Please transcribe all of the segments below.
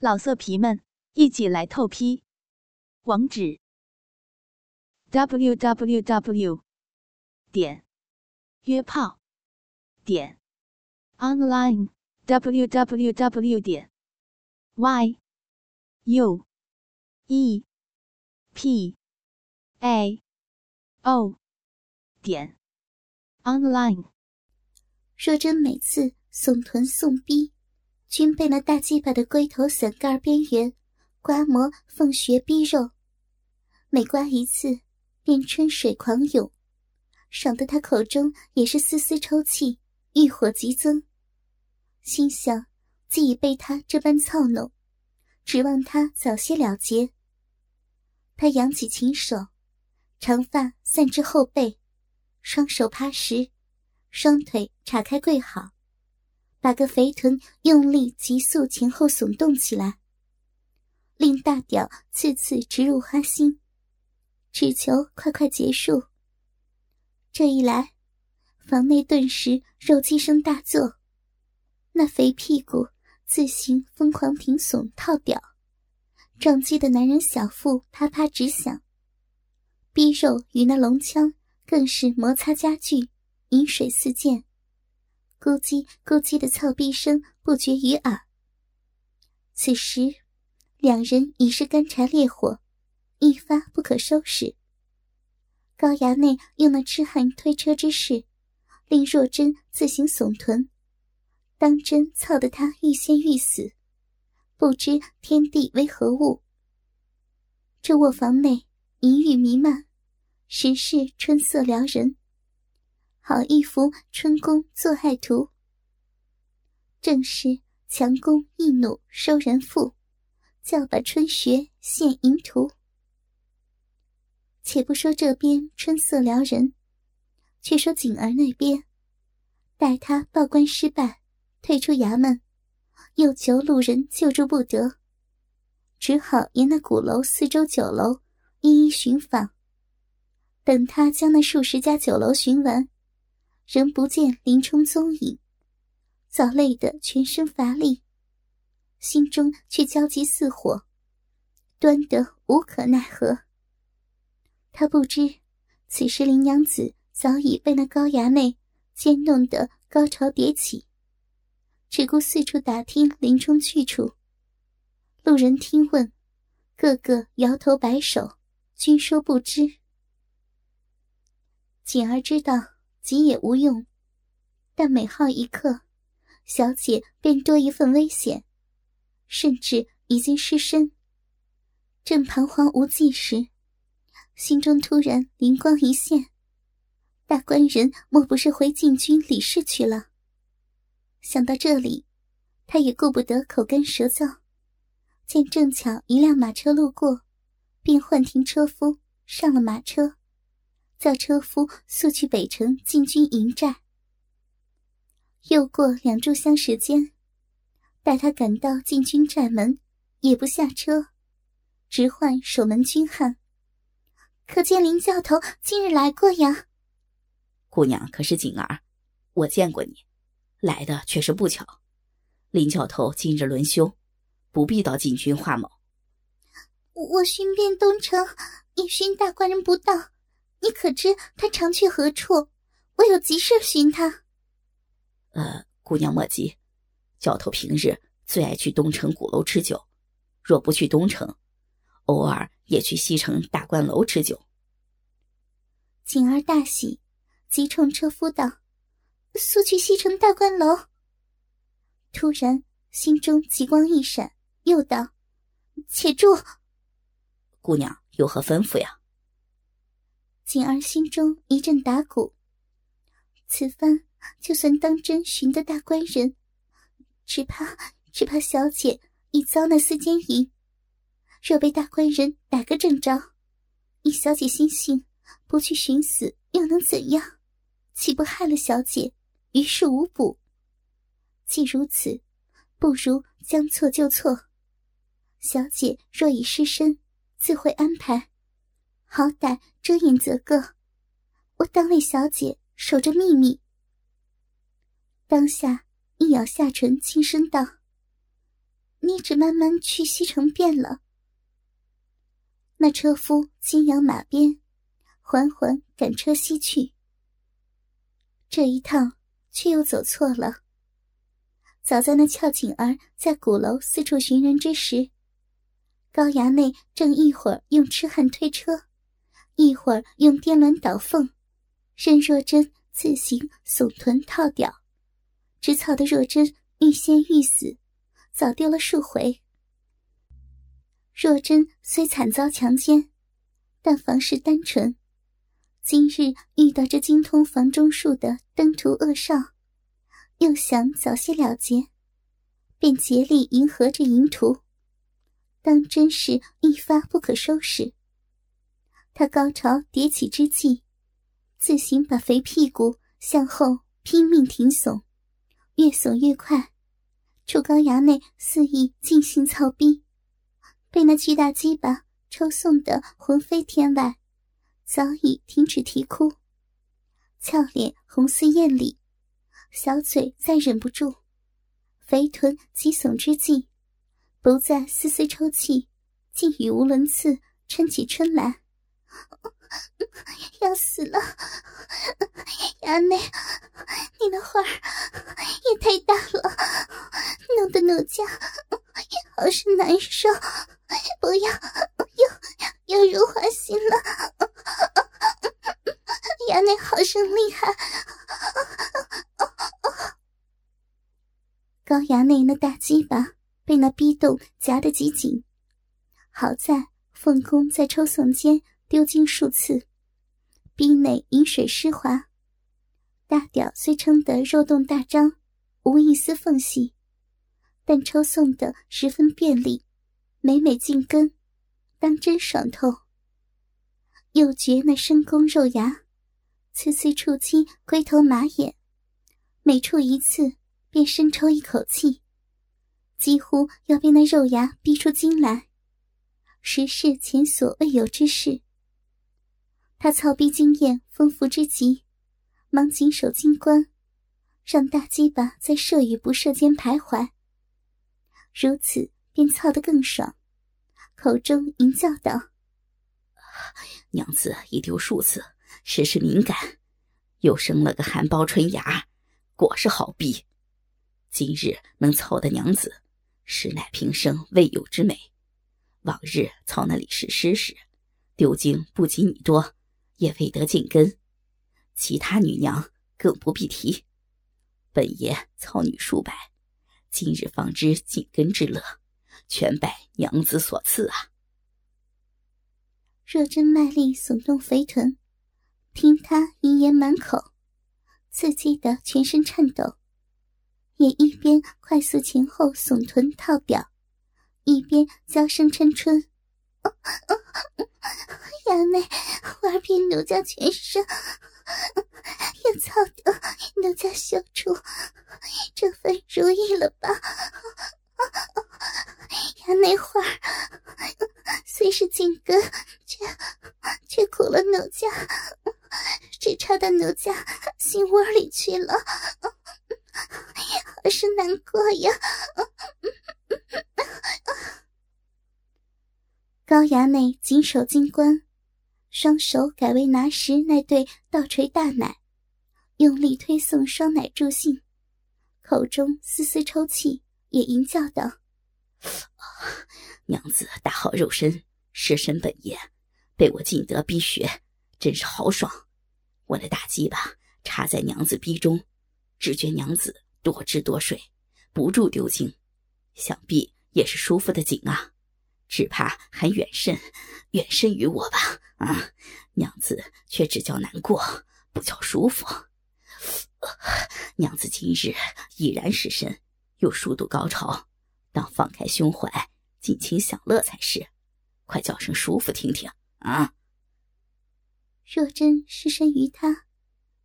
老色皮们，一起来透批！网址：w w w 点约炮点 online w w w 点 y u e p a o 点 online。若真每次送臀送逼。均被那大鸡巴的龟头伞盖边缘刮磨缝穴逼肉，每刮一次便春水狂涌，爽得他口中也是丝丝抽泣，欲火急增。心想既已被他这般操弄，指望他早些了结。他扬起琴手，长发散至后背，双手趴实，双腿岔开跪好。把个肥臀用力急速前后耸动起来，令大屌次次直入花心，只求快快结束。这一来，房内顿时肉鸡声大作，那肥屁股自行疯狂挺耸套屌，撞击的男人小腹啪啪直响，逼肉与那龙枪更是摩擦加剧，饮水四溅。咕叽咕叽的操逼声不绝于耳。此时，两人已是干柴烈火，一发不可收拾。高衙内用那痴汉推车之势，令若真自行耸臀，当真操得他欲仙欲死，不知天地为何物。这卧房内淫欲弥漫，实是春色撩人。好一幅春宫做爱图，正是强弓易弩收人腹，叫把春学献淫图。且不说这边春色撩人，却说景儿那边，待他报官失败，退出衙门，又求路人救助不得，只好沿那鼓楼四周酒楼一一寻访。等他将那数十家酒楼寻完。仍不见林冲踪影，早累得全身乏力，心中却焦急似火，端得无可奈何。他不知，此时林娘子早已被那高衙内奸弄得高潮迭起，只顾四处打听林冲去处。路人听问，个个摇头摆手，均说不知。锦儿知道。急也无用，但每耗一刻，小姐便多一份危险，甚至已经失身。正彷徨无计时，心中突然灵光一现：大官人莫不是回禁军李氏去了？想到这里，他也顾不得口干舌燥，见正巧一辆马车路过，便唤停车夫上了马车。叫车夫速去北城进军营寨。又过两炷香时间，待他赶到进军寨门，也不下车，直唤守门军汉：“可见林教头今日来过呀？”姑娘可是锦儿，我见过你，来的却是不巧。林教头今日轮休，不必到禁军化某。我寻遍东城，也寻大官人不到。你可知他常去何处？我有急事寻他。呃，姑娘莫急，教头平日最爱去东城鼓楼吃酒，若不去东城，偶尔也去西城大观楼吃酒。锦儿大喜，急冲车夫道：“速去西城大观楼。”突然心中极光一闪，又道：“且住，姑娘有何吩咐呀？”锦儿心中一阵打鼓，此番就算当真寻得大官人，只怕只怕小姐已遭那厮奸淫。若被大官人打个正着，以小姐心性，不去寻死又能怎样？岂不害了小姐，于事无补？既如此，不如将错就错。小姐若已失身，自会安排。好歹遮掩则个，我当为小姐守着秘密。当下一咬下唇，轻声道：“你只慢慢去西城便了。那车夫金摇马鞭，缓缓赶车西去。这一趟却又走错了。早在那俏景儿在鼓楼四处寻人之时，高衙内正一会儿用痴汉推车，一会儿用颠鸾倒凤，任若真自行耸臀套屌，直操的若真欲仙欲死，早丢了数回。若真虽惨遭强奸，但房事单纯，今日遇到这精通房中术的登徒恶少。又想早些了结，便竭力迎合这淫徒，当真是一发不可收拾。他高潮迭起之际，自行把肥屁股向后拼命挺耸，越耸越快，处高衙内肆意尽兴操逼，被那巨大鸡巴抽送得魂飞天外，早已停止啼哭，俏脸红似艳丽。小嘴再忍不住，肥臀急耸之际，不再丝丝抽泣，竟语无伦次，撑起春来：“ 要死了！衙内，你的花儿也太大了，弄得奴家好是难受。不要，又又入花心了。衙内好生厉害。”高衙内那大鸡巴被那逼洞夹得极紧，好在凤弓在抽耸间丢精数次，逼内饮水湿滑，大屌虽撑得肉洞大张，无一丝缝隙，但抽送的十分便利，每每进根，当真爽透。又觉那深宫肉芽，次次触击龟头马眼，每触一次。便深抽一口气，几乎要被那肉芽逼出精来，实是前所未有之事。他操逼经验丰富之极，忙紧守金关，让大鸡巴在射与不射间徘徊。如此便操得更爽，口中吟叫道：“娘子已丢数次，实是敏感，又生了个含苞春芽，果是好逼。”今日能操的娘子，实乃平生未有之美。往日操那李氏师时，丢精不及你多，也未得进根。其他女娘更不必提。本爷操女数百，今日方知进根之乐，全拜娘子所赐啊！若真卖力耸动肥臀，听他淫言满口，刺激的全身颤抖。也一边快速前后耸臀套表，一边娇声嗔春：“衙内，玩遍奴家全身，要操得奴家羞出，这份如意了吧？衙内花虽是紧根，却却苦了奴家，只差到奴家心窝里去了。”好是难过呀！高衙内紧守金冠，双手改为拿实那对倒垂大奶，用力推送双奶助兴，口中丝丝抽泣，也吟叫道：“娘子大好肉身，尸身本爷，被我尽得逼血，真是豪爽！我的大鸡巴插在娘子逼中，只觉娘子。”多汁多水，不住丢精，想必也是舒服的紧啊！只怕还远甚，远甚于我吧？啊，娘子却只叫难过，不叫舒服。娘子今日已然失身，又数度高潮，当放开胸怀，尽情享乐才是。快叫声舒服听听啊！若真失身于他，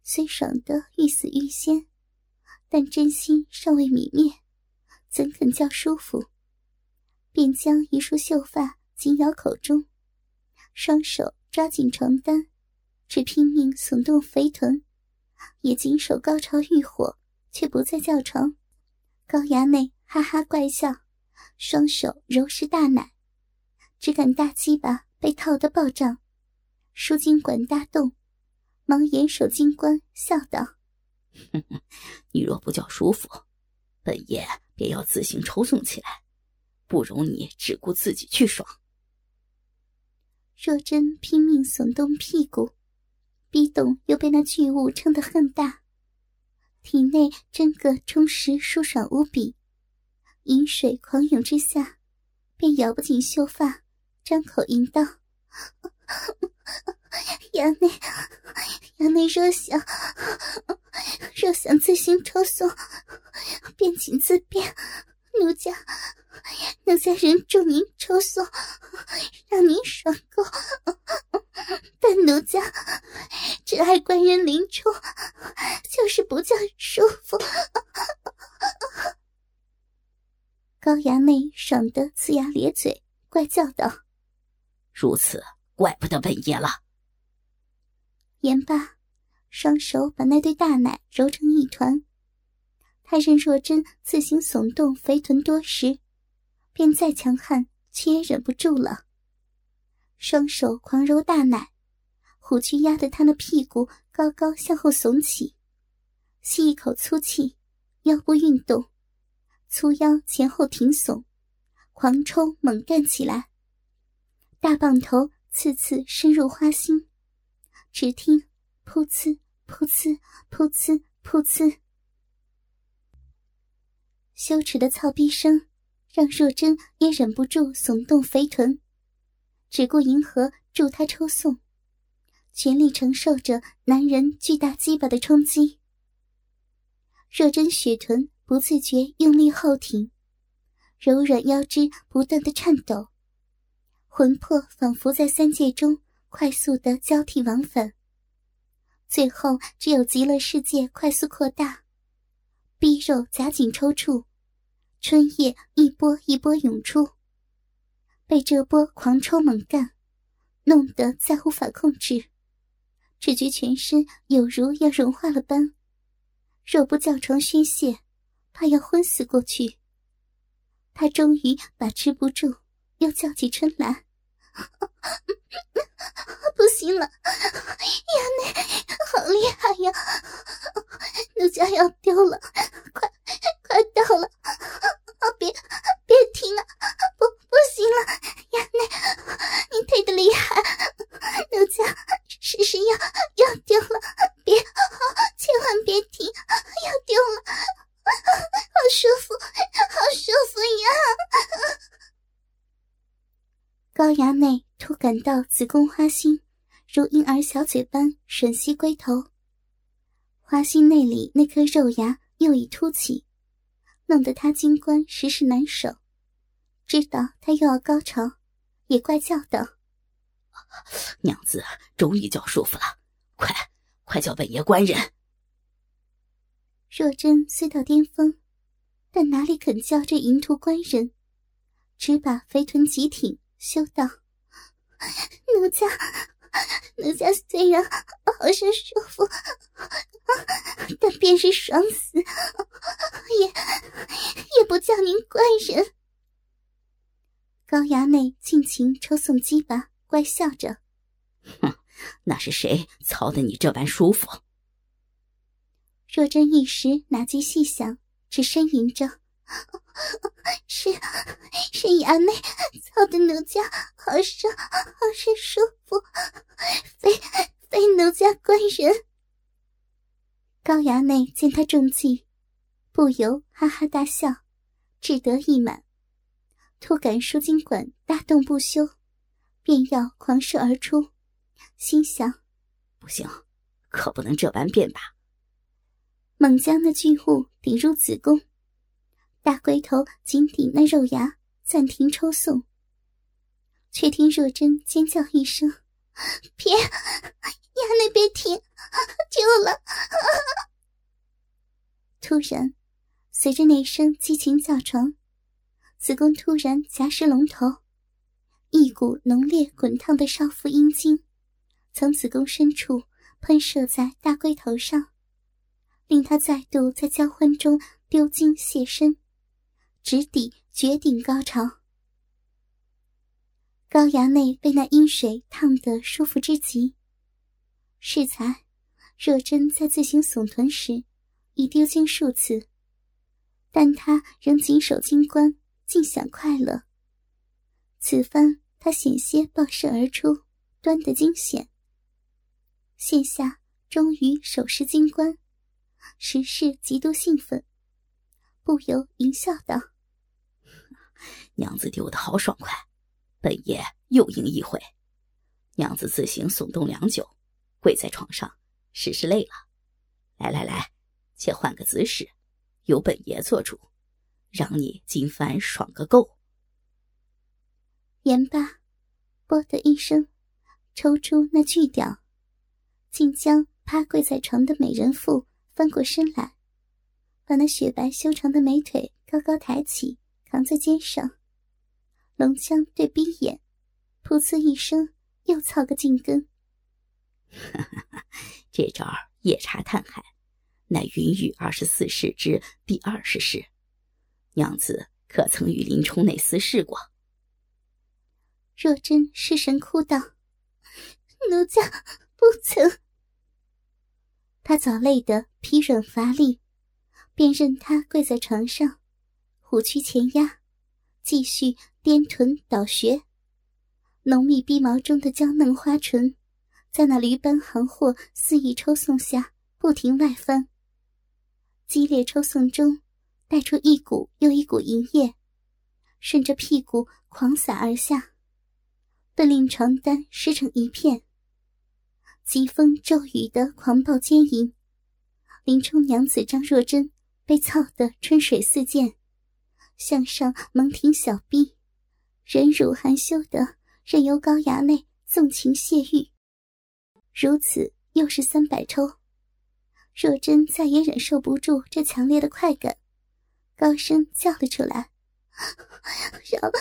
虽爽得欲死欲仙。但真心尚未泯灭，怎肯叫舒服？便将一束秀发紧咬口中，双手抓紧床单，只拼命耸动肥臀，也紧守高潮欲火，却不再叫床。高衙内哈哈怪笑，双手揉实大奶，只感大鸡巴被套得暴胀，输精管大动，忙严守金冠，笑道：“你若不叫舒服，本爷便要自行抽送起来，不容你只顾自己去爽。”若真拼命耸动屁股，逼动又被那巨物撑得很大，体内真个充实舒爽无比。饮水狂涌之下，便咬不紧秀发，张口吟道：“ 衙内，衙内若想 若想自行抽送，便请自便，奴家奴家人助您抽送，让您爽够。但奴家只爱官人临出，就是不叫舒服。”高衙内爽得呲牙咧嘴，怪叫道：“如此，怪不得本爷了。”言罢，双手把那对大奶揉成一团。他任若真自行耸动肥臀多时，便再强悍，却也忍不住了。双手狂揉大奶，虎躯压得他的屁股高高向后耸起，吸一口粗气，腰部运动。粗腰前后挺耸，狂抽猛干起来。大棒头次次深入花心，只听“噗呲噗呲噗呲噗呲”，羞耻的操逼声让若真也忍不住耸动肥臀，只顾迎合助他抽送，全力承受着男人巨大鸡巴的冲击。若真雪臀。不自觉用力后挺，柔软腰肢不断的颤抖，魂魄仿佛在三界中快速的交替往返。最后只有极乐世界快速扩大，逼肉夹紧抽搐，春液一波一波涌出，被这波狂抽猛干，弄得再无法控制，只觉全身有如要融化了般，若不叫床宣泄。怕要昏死过去，他终于把持不住，又叫起春来：“ 不行了，衙内好厉害呀！奴家要丢了，快快到了！别别停啊！不不行了，衙内，你忒的厉害，奴家是是要要丢了，别，千万别停，要丢了！”好舒服，好舒服呀！高衙内突感到子宫花心如婴儿小嘴般吮吸龟头，花心内里那颗肉芽又已凸起，弄得他金冠时时难守。知道他又要高潮，也怪叫道：“娘子终于叫舒服了，快快叫本爷官人！”若真虽到巅峰，但哪里肯叫这淫徒官人？只把肥臀极挺，羞道：“奴家，奴家虽然好生舒服，但便是爽死，也也不叫您官人。”高衙内尽情抽送鸡巴，怪笑着：“哼，那是谁操的你这般舒服？”若真一时哪及细想，只呻吟着：“ 是是衙内操的奴家好生好生舒服，非非奴家官人。”高衙内见他中计，不由哈哈大笑，志得意满，突感输精管大动不休，便要狂射而出，心想：“不行，可不能这般变吧。”猛将那巨物顶入子宫，大龟头紧顶那肉芽，暂停抽送。却听若真尖叫一声：“别，衙内别停，救了！”突然，随着那声激情叫床，子宫突然夹实龙头，一股浓烈滚烫的少妇阴茎从子宫深处喷射在大龟头上。令他再度在交欢中丢精泄身，直抵绝顶高潮。高衙内被那阴水烫得舒服之极。适才，若真在自行耸臀时，已丢精数次，但他仍紧守金冠，尽享快乐。此番他险些爆射而出，端得惊险。现下终于手持金冠，实是极度兴奋，不由淫笑道：“娘子丢的好爽快。”本爷又赢一回，娘子自行耸动良久，跪在床上，是是累了。来来来，且换个姿势，由本爷做主，让你今番爽个够。言罢，啵的一声，抽出那巨屌，竟将趴跪在床的美人妇翻过身来，把那雪白修长的美腿高高抬起，扛在肩上。龙枪对逼眼，噗呲一声，又操个进根。这招夜叉探海，乃云雨二十四式之第二十式。娘子可曾与林冲内厮试过？若真失神哭道：“奴家不曾。”他早累得疲软乏力，便任他跪在床上，虎躯前压。继续颠臀倒穴，浓密逼毛中的娇嫩花唇，在那驴般行货肆意抽送下，不停外翻。激烈抽送中，带出一股又一股淫液，顺着屁股狂洒而下，顿令床单湿成一片。疾风骤雨的狂暴奸淫，林冲娘子张若珍被操得春水四溅。向上猛挺小臂，忍辱含羞的任由高衙内纵情泄欲。如此又是三百抽，若真再也忍受不住这强烈的快感，高声叫了出来：“饶了，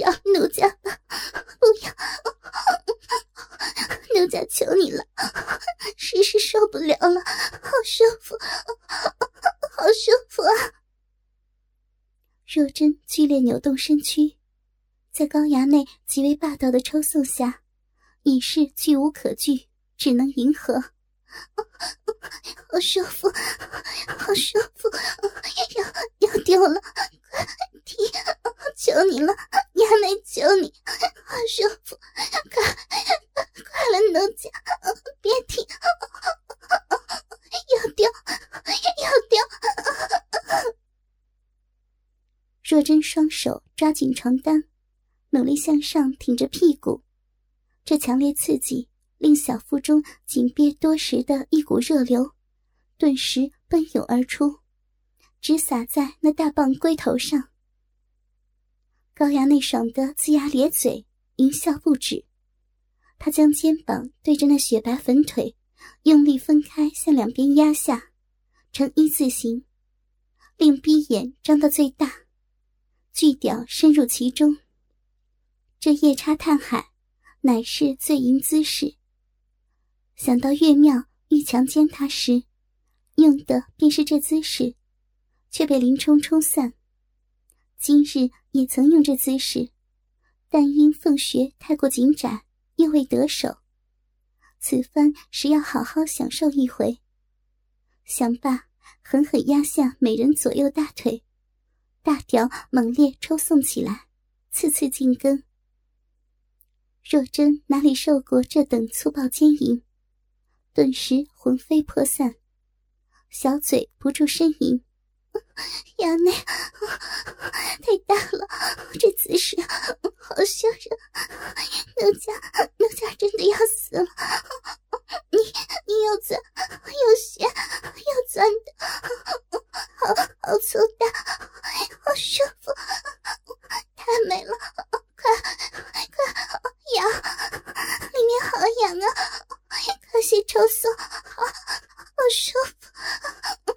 饶奴家吧，不要！奴家求你了，实是受不了了，好舒服，好舒服啊！”若真剧烈扭动身躯，在高衙内极为霸道的抽送下，已是拒无可拒，只能迎合。好舒服，好舒服，要要丢了，快踢！求你了，衙内，求你，好舒服，快快了，奴家，别停，要丢，要丢！若真双手抓紧床单，努力向上挺着屁股，这强烈刺激令小腹中紧憋多时的一股热流，顿时奔涌而出，直洒在那大棒龟头上。高衙内爽得龇牙咧嘴，淫笑不止。他将肩膀对着那雪白粉腿，用力分开向两边压下，呈一字形，令逼眼张到最大。巨屌深入其中，这夜叉探海乃是醉淫姿势。想到岳庙欲强奸他时，用的便是这姿势，却被林冲冲散。今日也曾用这姿势，但因凤穴太过紧窄，又未得手。此番实要好好享受一回。想罢，狠狠压下美人左右大腿。大屌猛烈抽送起来，次次进根。若真哪里受过这等粗暴奸淫，顿时魂飞魄散，小嘴不住呻吟：“衙内，太大了，这姿势好吓人，奴家奴家真的要死了！你你又钻又旋又钻的，好好粗大！”好舒服，太美了！快快痒，里面好痒啊！快些抽送，好好舒服，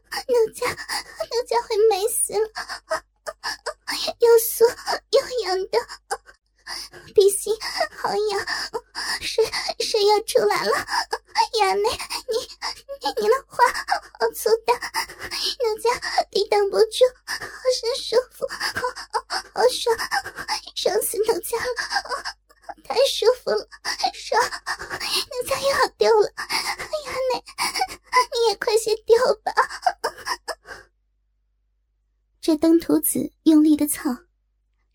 家会没死了，又酥又痒的，鼻心好痒，水水要出来了，衙内，你你你的花好粗大，奴家抵挡不住。好舒服，好好爽，爽死奴家了，太舒服了，爽，奴家要丢了，哎呀，你你也快些丢吧。这登徒子用力的操，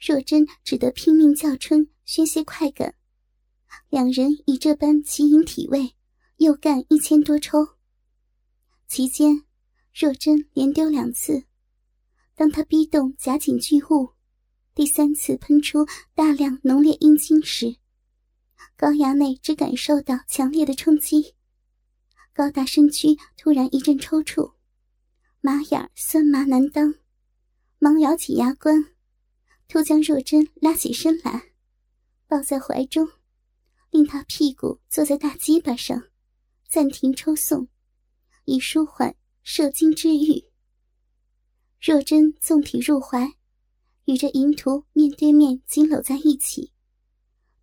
若真只得拼命叫春宣泄快感。两人以这般奇淫体位，又干一千多抽。期间，若真连丢两次。当他逼动夹紧巨物，第三次喷出大量浓烈阴茎时，高衙内只感受到强烈的冲击，高大身躯突然一阵抽搐，麻眼酸麻难当。忙咬起牙关，突将若真拉起身来，抱在怀中，令他屁股坐在大鸡巴上，暂停抽送，以舒缓射精之欲。若真纵体入怀，与这淫徒面对面紧搂在一起，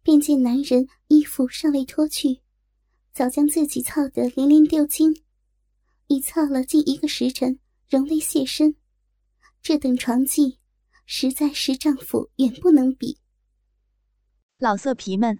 便见男人衣服尚未脱去，早将自己操得连连丢精，已操了近一个时辰，仍未现身。这等床技，实在是丈夫远不能比。老色皮们，